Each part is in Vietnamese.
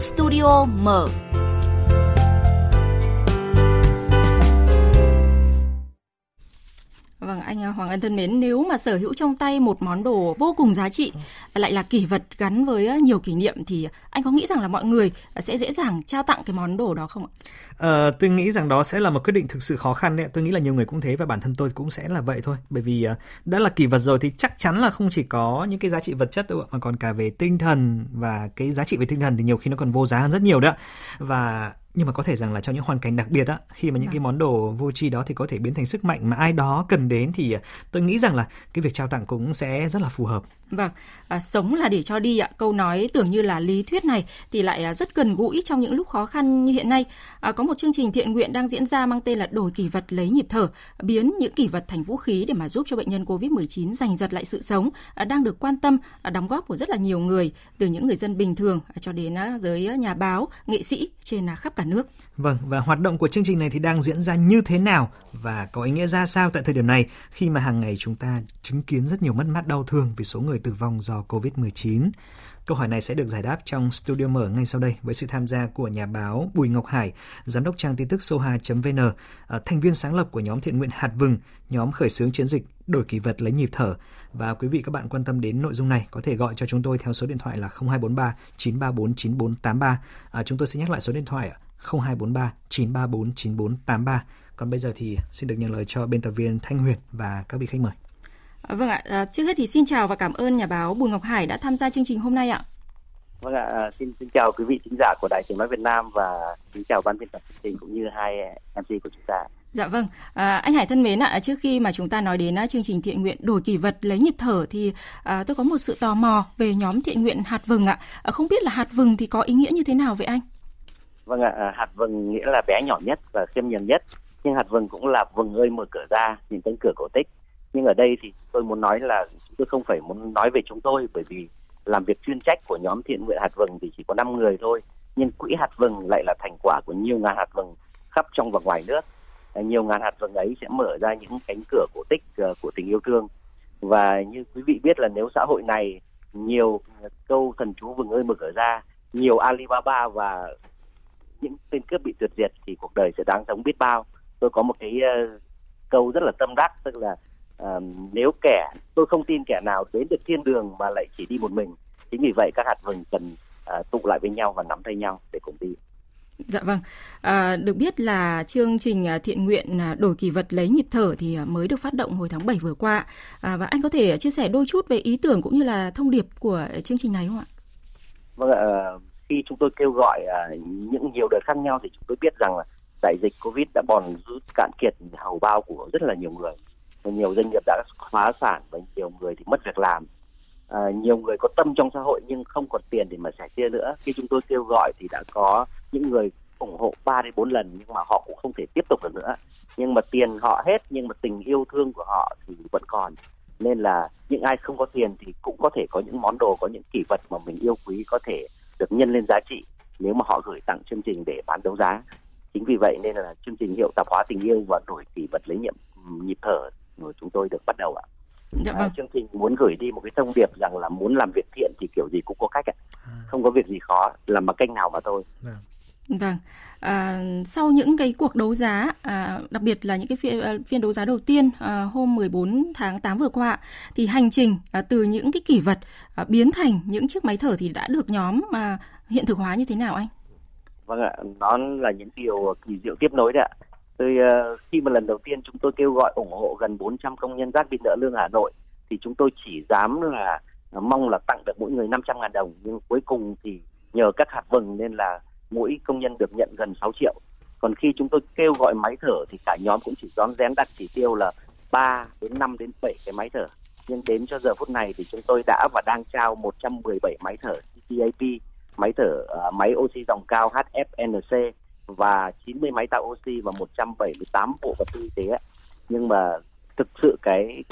Studio mở. Vâng, anh à, Hoàng Ân thân mến, nếu mà sở hữu trong tay một món đồ vô cùng giá trị, lại là kỷ vật gắn với à, nhiều kỷ niệm thì anh có nghĩ rằng là mọi người à, sẽ dễ dàng trao tặng cái món đồ đó không ạ? Ờ, tôi nghĩ rằng đó sẽ là một quyết định thực sự khó khăn đấy. Tôi nghĩ là nhiều người cũng thế và bản thân tôi cũng sẽ là vậy thôi. Bởi vì đã là kỷ vật rồi thì chắc chắn là không chỉ có những cái giá trị vật chất đâu ạ, mà còn cả về tinh thần và cái giá trị về tinh thần thì nhiều khi nó còn vô giá hơn rất nhiều đó. Và nhưng mà có thể rằng là trong những hoàn cảnh đặc biệt á khi mà những cái vâng. món đồ vô tri đó thì có thể biến thành sức mạnh mà ai đó cần đến thì à, tôi nghĩ rằng là cái việc trao tặng cũng sẽ rất là phù hợp Vâng, à, sống là để cho đi ạ. Câu nói tưởng như là lý thuyết này thì lại à, rất gần gũi trong những lúc khó khăn như hiện nay. À, có một chương trình thiện nguyện đang diễn ra mang tên là đổi kỷ vật lấy nhịp thở, biến những kỷ vật thành vũ khí để mà giúp cho bệnh nhân COVID-19 giành giật lại sự sống à, đang được quan tâm, à, đóng góp của rất là nhiều người, từ những người dân bình thường à, cho đến à, giới à, nhà báo, nghệ sĩ trên à, khắp cả nước. Vâng, và hoạt động của chương trình này thì đang diễn ra như thế nào và có ý nghĩa ra sao tại thời điểm này khi mà hàng ngày chúng ta chứng kiến rất nhiều mất mát đau thương vì số người tử vong do COVID-19? Câu hỏi này sẽ được giải đáp trong studio mở ngay sau đây với sự tham gia của nhà báo Bùi Ngọc Hải, giám đốc trang tin tức soha.vn, ờ, thành viên sáng lập của nhóm thiện nguyện Hạt Vừng, nhóm khởi xướng chiến dịch đổi kỷ vật lấy nhịp thở. Và quý vị các bạn quan tâm đến nội dung này có thể gọi cho chúng tôi theo số điện thoại là 0243 934 9483. À, chúng tôi sẽ nhắc lại số điện thoại 0243 934 9483. Còn bây giờ thì xin được nhận lời cho biên tập viên Thanh Huyền và các vị khách mời. À, vâng ạ, à, trước hết thì xin chào và cảm ơn nhà báo Bùi Ngọc Hải đã tham gia chương trình hôm nay ạ. Vâng ạ, à, xin xin chào quý vị thính giả của Đài Tiếng nói Việt Nam và xin chào ban biên tập chương trình cũng như hai MC của chúng ta. Dạ vâng, à, anh Hải thân mến ạ, trước khi mà chúng ta nói đến chương trình thiện nguyện đổi kỷ vật lấy nhịp thở thì à, tôi có một sự tò mò về nhóm thiện nguyện hạt vừng ạ. À, không biết là hạt vừng thì có ý nghĩa như thế nào vậy anh? Vâng ạ, à, hạt vừng nghĩa là bé nhỏ nhất và khiêm nhường nhất, nhưng hạt vừng cũng là vừng ơi mở cửa ra những cánh cửa cổ tích. Nhưng ở đây thì tôi muốn nói là chúng tôi không phải muốn nói về chúng tôi bởi vì làm việc chuyên trách của nhóm thiện nguyện hạt vừng thì chỉ có 5 người thôi, nhưng quỹ hạt vừng lại là thành quả của nhiều ngàn hạt vừng khắp trong và ngoài nước. Nhiều ngàn hạt vừng ấy sẽ mở ra những cánh cửa cổ tích ờ, của tình yêu thương. Và như quý vị biết là nếu xã hội này nhiều câu thần chú vừng ơi mở cửa ra, nhiều Alibaba và những tên cướp bị tuyệt diệt thì cuộc đời sẽ đáng sống biết bao tôi có một cái uh, câu rất là tâm đắc tức là nếu kẻ tôi không tin kẻ nào đến được thiên đường mà lại chỉ đi một mình. Chính vì vậy các hạt vừng cần uh, tụ lại với nhau và nắm tay nhau để cùng đi. Dạ vâng, à, được biết là chương trình thiện nguyện đổi kỳ vật lấy nhịp thở thì mới được phát động hồi tháng 7 vừa qua. À, và anh có thể chia sẻ đôi chút về ý tưởng cũng như là thông điệp của chương trình này không ạ? Vâng ạ, khi chúng tôi kêu gọi những nhiều đợt khác nhau thì chúng tôi biết rằng là đại dịch covid đã bòn rút cạn kiệt hầu bao của rất là nhiều người nhiều doanh nghiệp đã phá sản và nhiều người thì mất việc làm. À, nhiều người có tâm trong xã hội nhưng không còn tiền để mà sẻ chia nữa. Khi chúng tôi kêu gọi thì đã có những người ủng hộ 3 đến 4 lần nhưng mà họ cũng không thể tiếp tục được nữa. Nhưng mà tiền họ hết nhưng mà tình yêu thương của họ thì vẫn còn. Nên là những ai không có tiền thì cũng có thể có những món đồ có những kỷ vật mà mình yêu quý có thể được nhân lên giá trị nếu mà họ gửi tặng chương trình để bán đấu giá. Chính vì vậy nên là chương trình hiệu tạp hóa tình yêu và đổi kỷ vật lấy nhiệm nhịp thở chúng tôi được bắt đầu ạ dạ vâng. à, chương trình muốn gửi đi một cái thông điệp rằng là muốn làm việc thiện thì kiểu gì cũng có cách ạ à. không có việc gì khó làm bằng cách nào mà thôi vâng. Vâng, à, sau những cái cuộc đấu giá, à, đặc biệt là những cái phiên, à, phiên đấu giá đầu tiên à, hôm 14 tháng 8 vừa qua, thì hành trình à, từ những cái kỷ vật à, biến thành những chiếc máy thở thì đã được nhóm à, hiện thực hóa như thế nào anh? Vâng ạ, nó là những điều kỳ diệu tiếp nối đấy ạ. Tôi uh, khi mà lần đầu tiên chúng tôi kêu gọi ủng hộ gần 400 công nhân rác bị nợ lương Hà Nội thì chúng tôi chỉ dám là uh, mong là tặng được mỗi người 500 ngàn đồng nhưng cuối cùng thì nhờ các hạt vừng nên là mỗi công nhân được nhận gần 6 triệu. Còn khi chúng tôi kêu gọi máy thở thì cả nhóm cũng chỉ rón rén đặt chỉ tiêu là 3 đến 5 đến 7 cái máy thở. Nhưng đến cho giờ phút này thì chúng tôi đã và đang trao 117 máy thở CPAP, máy thở uh, máy oxy dòng cao HFNC và 90 máy tạo oxy và 178 bộ vật tư y tế. Nhưng mà thực sự cái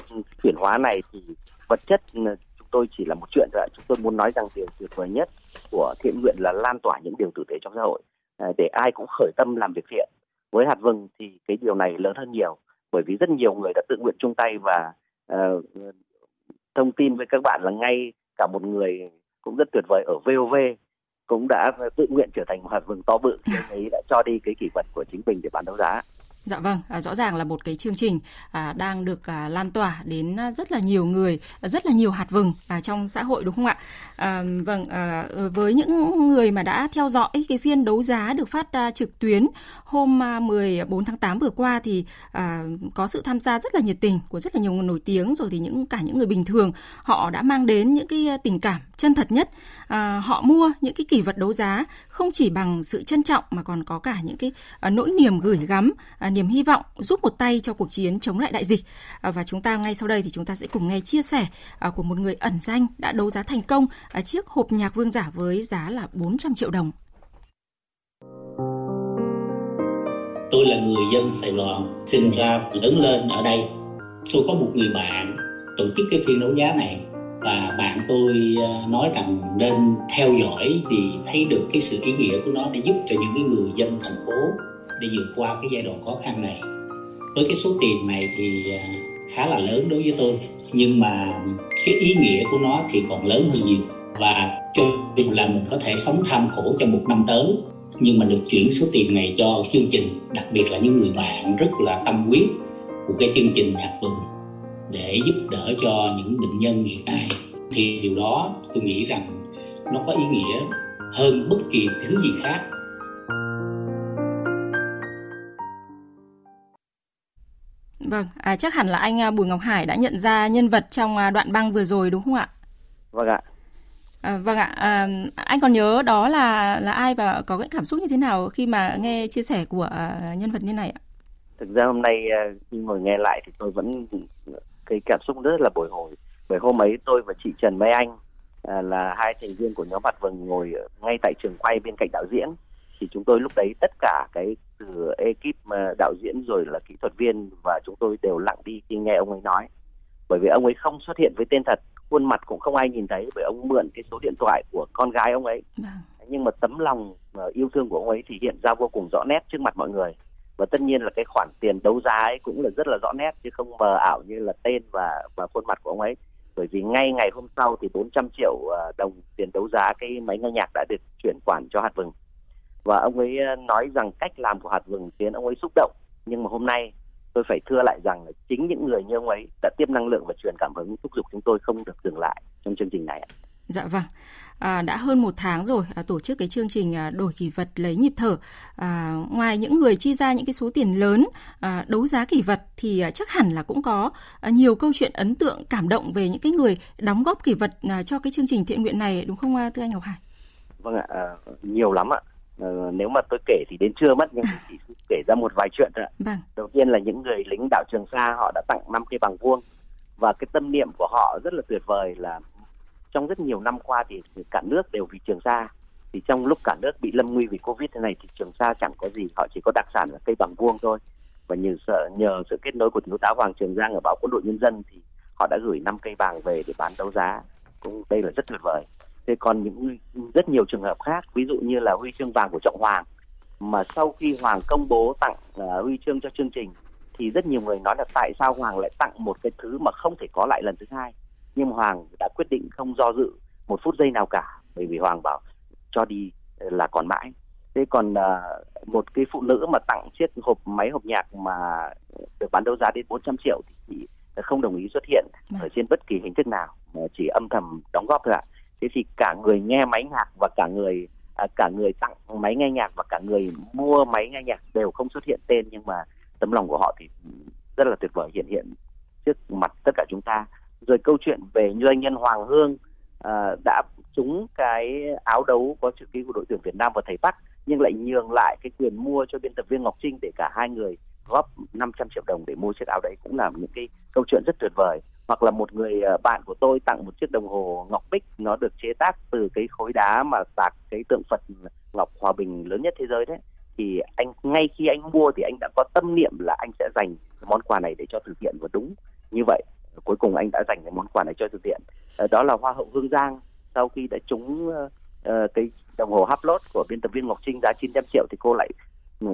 chuyển hóa này thì vật chất ừ, chúng tôi chỉ là một chuyện thôi. Chúng tôi muốn nói rằng điều tuyệt vời nhất của thiện nguyện là lan tỏa những điều tử tế trong xã hội à, để ai cũng khởi tâm làm việc thiện với hạt vừng thì cái điều này lớn hơn nhiều bởi vì rất nhiều người đã tự nguyện chung tay và uh, thông tin với các bạn là ngay cả một người cũng rất tuyệt vời ở VOV cũng đã tự nguyện trở thành một hạt vừng to bự khi anh ấy đã cho đi cái kỷ vật của chính mình để bán đấu giá. Dạ vâng, à, rõ ràng là một cái chương trình à, đang được à, lan tỏa đến à, rất là nhiều người, à, rất là nhiều hạt vừng à, trong xã hội đúng không ạ? À, vâng, à, ờ, với những người mà đã theo dõi cái phiên đấu giá được phát à, trực tuyến hôm à, 14 tháng 8 vừa qua thì à, có sự tham gia rất là nhiệt tình của rất là nhiều người nổi tiếng rồi thì những cả những người bình thường họ đã mang đến những cái à, tình cảm chân thật nhất. À, họ mua những cái kỷ vật đấu giá không chỉ bằng sự trân trọng mà còn có cả những cái à, nỗi niềm gửi gắm, à, niềm hy vọng giúp một tay cho cuộc chiến chống lại đại dịch. À, và chúng ta ngay sau đây thì chúng ta sẽ cùng nghe chia sẻ à, của một người ẩn danh đã đấu giá thành công à, chiếc hộp nhạc vương giả với giá là 400 triệu đồng. Tôi là người dân Sài Gòn, sinh ra lớn lên ở đây. Tôi có một người bạn tổ chức cái phiên đấu giá này và bạn tôi ờ, nói rằng nên theo dõi vì thấy được cái sự ý nghĩa của nó để giúp cho những cái người dân thành phố để vượt qua cái giai đoạn khó khăn này. Với cái số tiền này thì ờ, khá là lớn đối với tôi, nhưng mà cái ý nghĩa của nó thì còn lớn hơn nhiều. Và cho dù là mình có thể sống tham khổ cho một năm tới, nhưng mà được chuyển số tiền này cho chương trình, đặc biệt là những người bạn rất là tâm huyết của cái chương trình hạt vừng để giúp đỡ cho những bệnh nhân hiện nay thì điều đó tôi nghĩ rằng nó có ý nghĩa hơn bất kỳ thứ gì khác Vâng, à, chắc hẳn là anh Bùi Ngọc Hải đã nhận ra nhân vật trong đoạn băng vừa rồi đúng không ạ? Vâng ạ. À, vâng ạ, à, anh còn nhớ đó là là ai và có cái cảm xúc như thế nào khi mà nghe chia sẻ của nhân vật như này ạ? Thực ra hôm nay khi ngồi nghe lại thì tôi vẫn cái cảm xúc rất là bồi hồi. Bởi hôm ấy tôi và chị Trần Mai Anh à, là hai thành viên của nhóm Mặt Vừng ngồi ngay tại trường quay bên cạnh đạo diễn. Thì chúng tôi lúc đấy tất cả cái từ ekip đạo diễn rồi là kỹ thuật viên và chúng tôi đều lặng đi khi nghe ông ấy nói. Bởi vì ông ấy không xuất hiện với tên thật khuôn mặt cũng không ai nhìn thấy bởi ông mượn cái số điện thoại của con gái ông ấy. Nhưng mà tấm lòng yêu thương của ông ấy thì hiện ra vô cùng rõ nét trước mặt mọi người và tất nhiên là cái khoản tiền đấu giá ấy cũng là rất là rõ nét, chứ không mờ ảo như là tên và và khuôn mặt của ông ấy. Bởi vì ngay ngày hôm sau thì 400 triệu ờ, đồng tiền đấu giá cái máy nghe nhạc đã được chuyển khoản cho hạt vừng. Và ông ấy ờ, nói rằng cách làm của hạt vừng khiến ông ấy xúc động. Nhưng mà hôm nay tôi phải thưa lại rằng là chính những người như ông ấy đã tiếp năng lượng và truyền cảm hứng thúc giục chúng tôi không được dừng lại trong chương trình này. Dạ vâng. À, đã hơn một tháng rồi à, tổ chức cái chương trình à, đổi kỷ vật lấy nhịp thở. À, ngoài những người chi ra những cái số tiền lớn à, đấu giá kỷ vật thì à, chắc hẳn là cũng có à, nhiều câu chuyện ấn tượng cảm động về những cái người đóng góp kỷ vật à, cho cái chương trình thiện nguyện này đúng không thưa anh Ngọc Hải? Vâng ạ, à, nhiều lắm ạ. Uh, nếu mà tôi kể thì đến trưa mất nhưng chỉ kể ra một vài chuyện thôi ạ. Vâng. Đầu tiên là những người lính đảo Trường Sa họ đã tặng năm cây bằng vuông và cái tâm niệm của họ rất là tuyệt vời là trong rất nhiều năm qua thì cả nước đều vì Trường Sa. Thì trong lúc cả nước bị lâm nguy vì Covid thế này thì Trường Sa chẳng có gì họ chỉ có đặc sản là cây bằng vuông thôi. Và nhờ sợ nhờ sự kết nối của thiếu tá Hoàng Trường Giang ở báo Quân đội Nhân dân thì họ đã gửi năm cây bằng về để bán đấu giá. Cũng đây là rất tuyệt vời. Thế còn những rất nhiều trường hợp khác ví dụ như là huy chương vàng của trọng hoàng mà sau khi hoàng công bố tặng uh, huy chương cho chương trình thì rất nhiều người nói là tại sao hoàng lại tặng một cái thứ mà không thể có lại lần thứ hai? Nhưng hoàng đã quyết định không do dự một phút giây nào cả bởi vì hoàng bảo cho đi là còn mãi. Thế còn uh, một cái phụ nữ mà tặng chiếc hộp máy hộp nhạc mà được bán đấu giá đến 400 triệu thì chị không đồng ý xuất hiện ở trên bất kỳ hình thức nào mà chỉ âm thầm đóng góp thôi ạ. Thế thì cả người nghe máy nhạc và cả người à, cả người tặng máy nghe nhạc và cả người mua máy nghe nhạc đều không xuất hiện tên nhưng mà tấm lòng của họ thì rất là tuyệt vời hiện hiện trước mặt tất cả chúng ta rồi câu chuyện về doanh nhân Hoàng Hương à, đã trúng cái áo đấu có chữ ký của đội tuyển Việt Nam và thầy Bắc nhưng lại nhường lại cái quyền mua cho biên tập viên Ngọc Trinh để cả hai người góp 500 triệu đồng để mua chiếc áo đấy cũng là những cái câu chuyện rất tuyệt vời. Hoặc là một người à, bạn của tôi tặng một chiếc đồng hồ ngọc bích nó được chế tác từ cái khối đá mà tạc cái tượng Phật ngọc hòa bình lớn nhất thế giới đấy. Thì anh ngay khi anh mua thì anh đã có tâm niệm là anh sẽ dành món quà này để cho từ thiện và đúng như vậy cuối cùng anh đã dành cái món quà này cho từ thiện đó là hoa hậu Hương Giang sau khi đã trúng uh, cái đồng hồ Haplot của biên tập viên Ngọc Trinh giá 900 triệu thì cô lại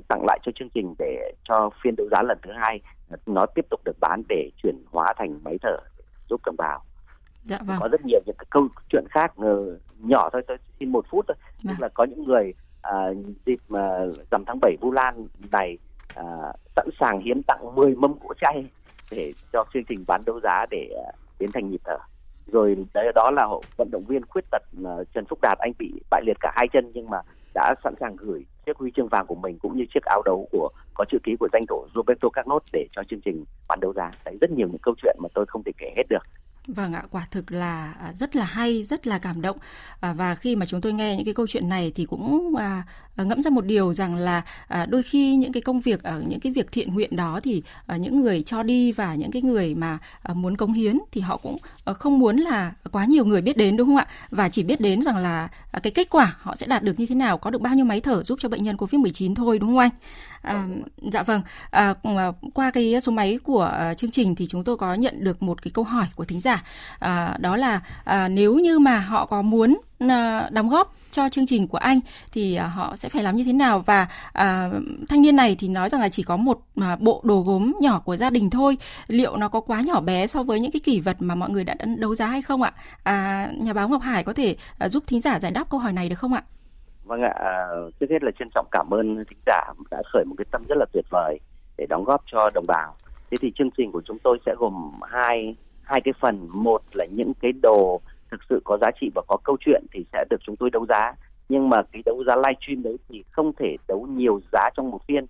tặng lại cho chương trình để cho phiên đấu giá lần thứ hai nó tiếp tục được bán để chuyển hóa thành máy thở giúp đồng bào Dạ vâng. Có rất nhiều những cái câu chuyện khác nhỏ thôi, tôi xin một phút thôi. Vâng. Tức là có những người uh, dịp mà rằm tháng 7 Vu Lan này uh, sẵn sàng hiến tặng 10 mâm cỗ chay để cho chương trình bán đấu giá để ờ, biến thành nhịp thở rồi đấy, đó là vận động viên khuyết tật ờ, Trần Phúc Đạt, anh bị bại liệt cả hai chân nhưng mà đã sẵn sàng gửi chiếc huy chương vàng của mình cũng như chiếc áo đấu của, có chữ ký của danh thủ Roberto Carlos để cho chương trình bán đấu giá. Đấy, rất nhiều những câu chuyện mà tôi không thể kể hết được. Vâng ạ, quả thực là à, rất là hay, rất là cảm động. À, và khi mà chúng tôi nghe những cái câu chuyện này thì cũng à, ngẫm ra một điều rằng là đôi khi những cái công việc ở những cái việc thiện nguyện đó thì những người cho đi và những cái người mà muốn cống hiến thì họ cũng không muốn là quá nhiều người biết đến đúng không ạ? Và chỉ biết đến rằng là cái kết quả họ sẽ đạt được như thế nào, có được bao nhiêu máy thở giúp cho bệnh nhân COVID-19 thôi đúng không anh? À, dạ vâng. À, qua cái số máy của chương trình thì chúng tôi có nhận được một cái câu hỏi của thính giả à, đó là à, nếu như mà họ có muốn à, đóng góp cho chương trình của anh thì à, họ sẽ phải làm như thế nào? Và à, thanh niên này thì nói rằng là chỉ có một à, bộ đồ gốm nhỏ của gia đình thôi. Liệu nó có quá nhỏ bé so với những cái kỷ vật mà mọi người đã đấu giá hay không ạ? À, nhà báo Ngọc Hải có thể à, giúp thính giả giải đáp câu hỏi này được không ạ? Vâng ạ, à, trước hết là trân trọng cảm ơn thính giả đã khởi một cái tâm rất là tuyệt vời để đóng góp cho đồng bào. Thế thì chương trình của chúng tôi sẽ gồm hai hai cái phần. Một là những cái đồ thực sự có giá trị và có câu chuyện thì sẽ được chúng tôi đấu giá nhưng mà cái đấu giá live stream đấy thì không thể đấu nhiều giá trong một phiên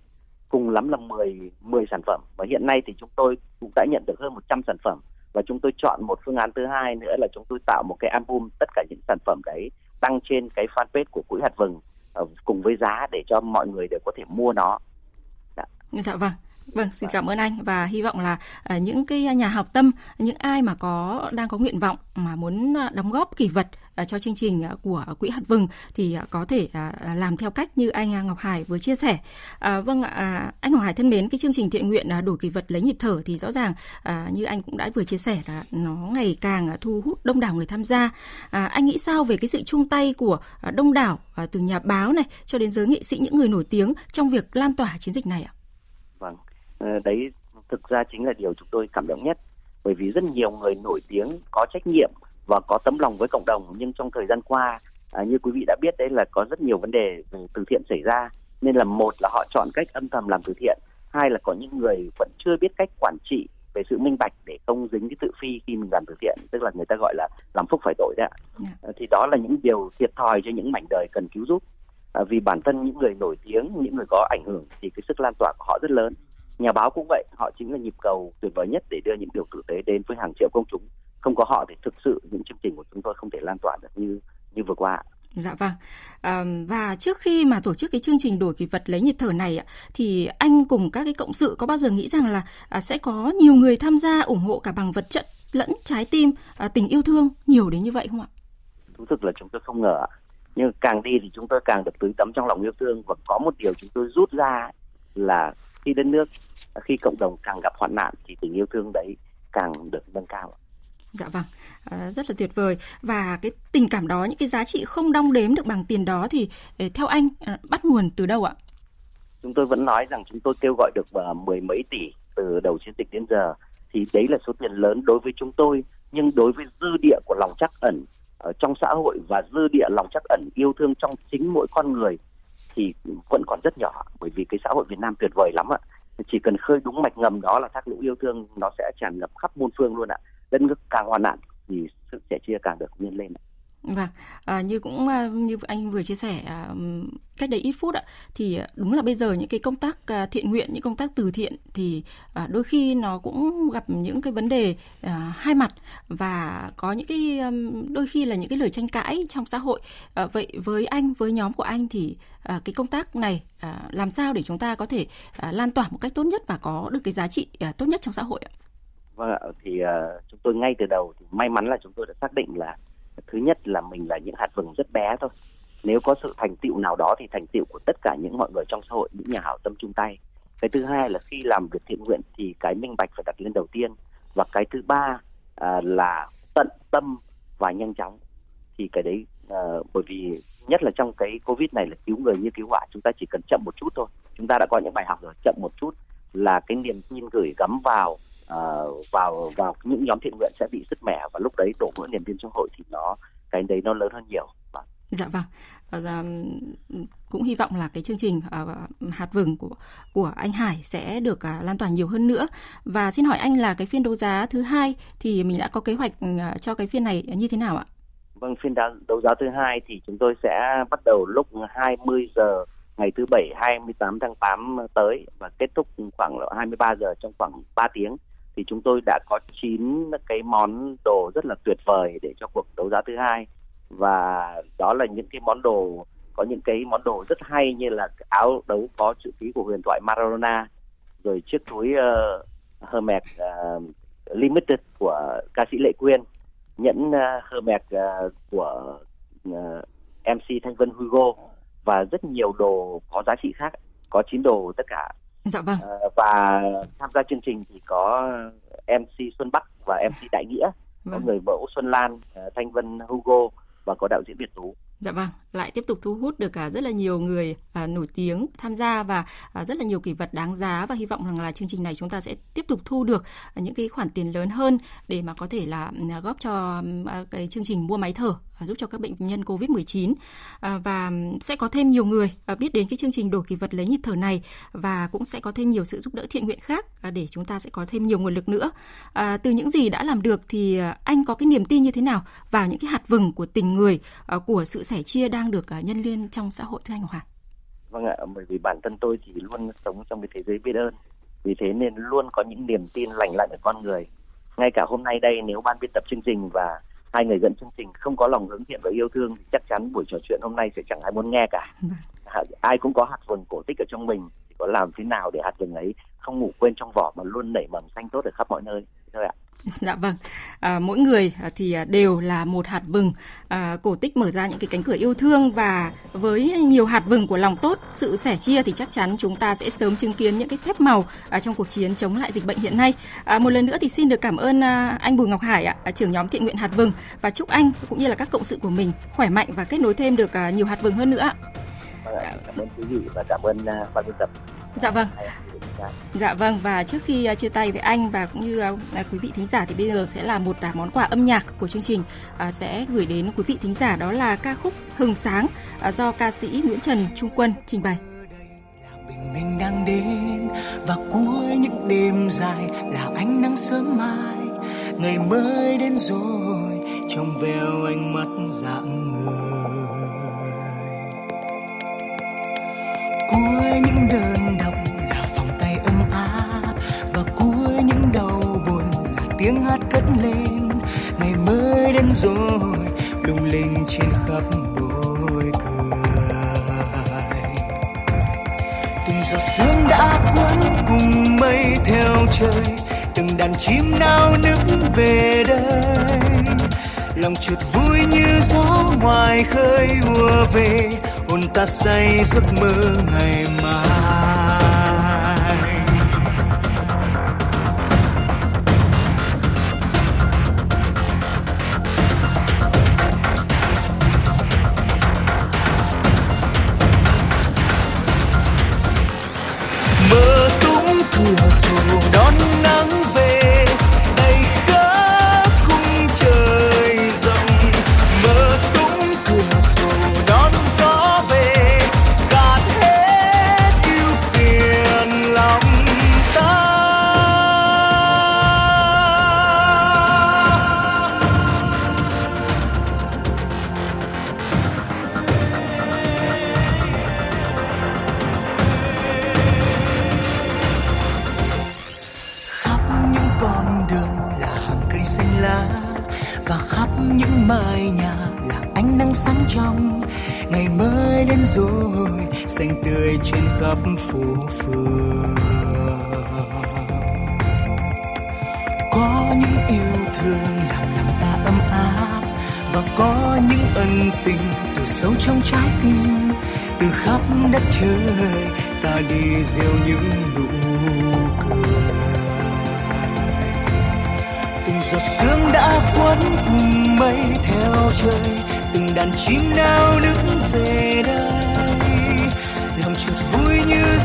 cùng lắm là 10 10 sản phẩm và hiện nay thì chúng tôi cũng đã nhận được hơn 100 sản phẩm và chúng tôi chọn một phương án thứ hai nữa là chúng tôi tạo một cái album tất cả những sản phẩm đấy đăng trên cái fanpage của quỹ hạt vừng ờ, cùng với giá để cho mọi người đều có thể mua nó. Dạ, dạ vâng. Vâng, xin cảm ơn anh và hy vọng là uh, những cái nhà hảo tâm, những ai mà có đang có nguyện vọng mà muốn uh, đóng góp kỷ vật uh, cho chương trình của quỹ hạt vừng thì có thể làm theo cách như anh Ngọc Hải vừa chia sẻ. Vâng ạ, anh Ngọc Hải thân mến, cái chương trình thiện nguyện đổi kỷ vật lấy nhịp thở thì rõ ràng như anh cũng đã vừa chia sẻ là nó ngày càng thu hút đông đảo người tham gia. Anh nghĩ sao về cái sự chung tay của đông đảo từ nhà báo này cho đến giới nghệ sĩ những người nổi tiếng trong việc lan tỏa chiến dịch này ạ? Ờ, đấy thực ra chính là điều chúng tôi cảm động nhất bởi vì rất nhiều người nổi tiếng có trách nhiệm và có tấm lòng với cộng đồng nhưng trong thời gian qua à, như quý vị đã biết đấy là có rất nhiều vấn đề về từ thiện xảy ra nên là một là họ chọn cách âm thầm làm từ thiện hai là có những người vẫn chưa biết cách quản trị về sự minh bạch để không dính cái tự phi khi mình làm từ thiện tức là người ta gọi là làm phúc phải tội đấy ạ yeah. Dạ. thì đó là những điều thiệt thòi cho những mảnh đời cần cứu giúp à, vì bản thân những người nổi tiếng những người có ảnh hưởng thì cái sức lan tỏa của họ rất lớn nhà báo cũng vậy họ chính là nhịp cầu tuyệt vời nhất để đưa những điều tử tế đến với hàng triệu công chúng không có họ thì thực sự những chương trình của chúng tôi không thể lan tỏa được như như vừa qua Dạ vâng. À, và trước khi mà tổ chức cái chương trình đổi kỳ vật lấy nhịp thở này thì anh cùng các cái cộng sự có bao giờ nghĩ rằng là à, sẽ có nhiều người tham gia ủng hộ cả bằng vật chất lẫn trái tim, à, tình yêu thương nhiều đến như vậy không ạ? Thú thực là chúng tôi không ngờ. Nhưng càng đi thì chúng tôi càng được tưới tắm trong lòng yêu thương và có một điều chúng tôi rút ra là khi đất nước khi cộng đồng càng gặp hoạn nạn thì tình yêu thương đấy càng được nâng cao Dạ vâng, à, rất là tuyệt vời. Và cái tình cảm đó, những cái giá trị không đong đếm được bằng tiền đó thì ờ, theo anh à, bắt nguồn từ đâu ạ? Chúng tôi vẫn nói rằng chúng tôi kêu gọi được uh, mười mấy tỷ từ đầu chiến dịch đến giờ. Thì đấy là số tiền lớn đối với chúng tôi. Nhưng đối với dư địa của lòng trắc ẩn ở trong xã hội và dư địa lòng trắc ẩn yêu thương trong chính mỗi con người thì vẫn còn rất nhỏ, bởi vì cái xã hội Việt Nam tuyệt vời lắm ạ. Chỉ cần khơi đúng mạch ngầm đó là thác lũ yêu thương nó sẽ tràn ngập khắp muôn phương luôn ạ. Đất nước càng hoàn nạn thì sự sẻ chia càng được nhân lên ạ. Vâng, à, như cũng à, như anh vừa chia sẻ à, cách đây ít phút ạ, thì đúng là bây giờ những cái công tác à, thiện nguyện, những công tác từ thiện thì à, đôi khi nó cũng gặp những cái vấn đề à, hai mặt và có những cái đôi khi là những cái lời tranh cãi trong xã hội. À, vậy với anh, với nhóm của anh thì à, cái công tác này à, làm sao để chúng ta có thể à, lan tỏa một cách tốt nhất và có được cái giá trị à, tốt nhất trong xã hội ạ? Vâng ạ, thì uh, chúng tôi ngay từ đầu thì may mắn là chúng tôi đã xác định là thứ nhất là mình là những hạt vừng rất bé thôi. Nếu có sự thành tựu nào đó thì thành tựu của tất cả những mọi người trong xã hội những nhà hảo tâm chung tay. Cái thứ hai là khi làm việc thiện nguyện thì cái minh bạch phải đặt lên đầu tiên. Và cái thứ ba à, là tận tâm và nhanh chóng. Thì cái đấy à, bởi vì nhất là trong cái covid này là cứu người như cứu hỏa chúng ta chỉ cần chậm một chút thôi. Chúng ta đã có những bài học rồi chậm một chút là cái niềm tin gửi gắm vào uh, vào vào những nhóm thiện nguyện sẽ bị sứt mẻ và lúc đấy đổ vỡ niềm tin xã hội thì nó cái đấy nó lớn hơn nhiều. Vâng. Dạ vâng. À, cũng hy vọng là cái chương trình à, hạt vừng của của anh Hải sẽ được à, lan tỏa nhiều hơn nữa. Và xin hỏi anh là cái phiên đấu giá thứ hai thì mình đã có kế hoạch à, cho cái phiên này như thế nào ạ? Vâng, phiên đấu giá thứ hai thì chúng tôi sẽ bắt đầu lúc 20 giờ ngày thứ bảy 28 tháng 8 tới và kết thúc khoảng 23 giờ trong khoảng 3 tiếng thì chúng tôi đã có 9 cái món đồ rất là tuyệt vời để cho cuộc đấu giá thứ hai. Và đó là những cái món đồ có những cái món đồ rất hay như là áo đấu có chữ ký của huyền thoại Maradona rồi chiếc túi ờ, uh, Hermes uh, ờ, Limited của ca sĩ Lệ Quyên nhẫn ờ, uh, Hermes uh, của uh, MC Thanh Vân Hugo và rất nhiều đồ có giá trị khác. Có chín đồ tất cả dạ vâng. Uh, và tham gia chương trình thì có MC Xuân Bắc và MC Đại Nghĩa vâng. có người mẫu Xuân Lan uh, Thanh Vân Hugo và có đạo diễn Việt Tú. Dạ vâng, lại tiếp tục thu hút được cả rất là nhiều người à, nổi tiếng tham gia và à, rất là nhiều kỷ vật đáng giá và hy vọng rằng là chương trình này chúng ta sẽ tiếp tục thu được à, những cái khoản tiền lớn hơn để mà có thể là à, góp cho cái chương trình mua máy thở giúp cho các bệnh nhân Covid-19 và sẽ có thêm nhiều người biết đến cái chương trình đổi kỳ vật lấy nhịp thở này và cũng sẽ có thêm nhiều sự giúp đỡ thiện nguyện khác để chúng ta sẽ có thêm nhiều nguồn lực nữa. Từ những gì đã làm được thì anh có cái niềm tin như thế nào vào những cái hạt vừng của tình người của sự sẻ chia đang được à, nhân liên trong xã hội thưa anh Ngọc Hà? Vâng ạ, bởi vì bản thân tôi thì luôn sống trong cái thế giới biết ơn. Vì thế nên luôn có những niềm tin lành lặn ở con người. Ngay cả hôm nay đây nếu ban biên tập chương trình và hai người dẫn chương trình không có lòng hướng thiện và yêu thương thì chắc chắn buổi trò chuyện hôm nay sẽ chẳng ai muốn nghe cả. Vâng. Ai cũng có hạt vừng cổ tích ở trong mình có làm thế nào để hạt vừng ấy không ngủ quên trong vỏ mà luôn nảy mầm xanh tốt ở khắp mọi nơi thôi ạ. Dạ vâng, à, mỗi người à, thì à, đều là một hạt vừng. À, cổ tích mở ra những cái cánh cửa yêu thương và với nhiều hạt vừng của lòng tốt, sự sẻ chia thì chắc chắn chúng ta sẽ sớm chứng kiến những cái phép màu à, trong cuộc chiến chống lại dịch bệnh hiện nay. À, một lần nữa thì xin được cảm ơn à, anh Bùi Ngọc Hải ạ, à, trưởng nhóm thiện nguyện hạt vừng và chúc anh cũng như là các cộng sự của mình khỏe mạnh và kết nối thêm được à, nhiều hạt vừng hơn nữa. Vâng cảm ơn quý vị và cảm ơn uh, ban biên tập. Dạ vâng. Dạ vâng và trước khi à, chia tay với anh và cũng như à, à, quý vị thính giả thì bây giờ sẽ là một món quà âm nhạc của chương trình. Sẽ gửi đến quý vị thính giả đó là ca khúc Hừng sáng do ca sĩ Nguyễn Trần Trung Quân trình bày. Bình minh đang đến và cuối những đêm dài là ánh nắng sớm mai. Ngày mới đến rồi trong veo ánh mắt dạng người. Cuối những đời tiếng hát cất lên. Ngày mới đến rồi, lung linh trên khắp môi cười từng giọt sương đã cuốn cùng mây theo trời, từng đàn chim nao nức về đây. Lòng chợt vui như gió ngoài khơi ùa về, hồn ta say giấc mơ ngày mai. khắp phố phường. Có những yêu thương làm lòng ta ấm áp và có những ân tình từ sâu trong trái tim. Từ khắp đất trời, ta đi gieo những nụ cười. Từng giọt sương đã quấn cùng mây theo trời, từng đàn chim nao nức về đây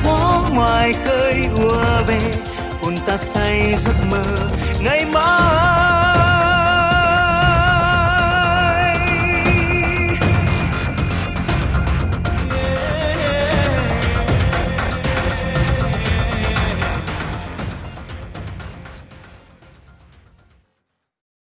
gió ngoài khơi ùa về hồn ta say giấc mơ ngày mai.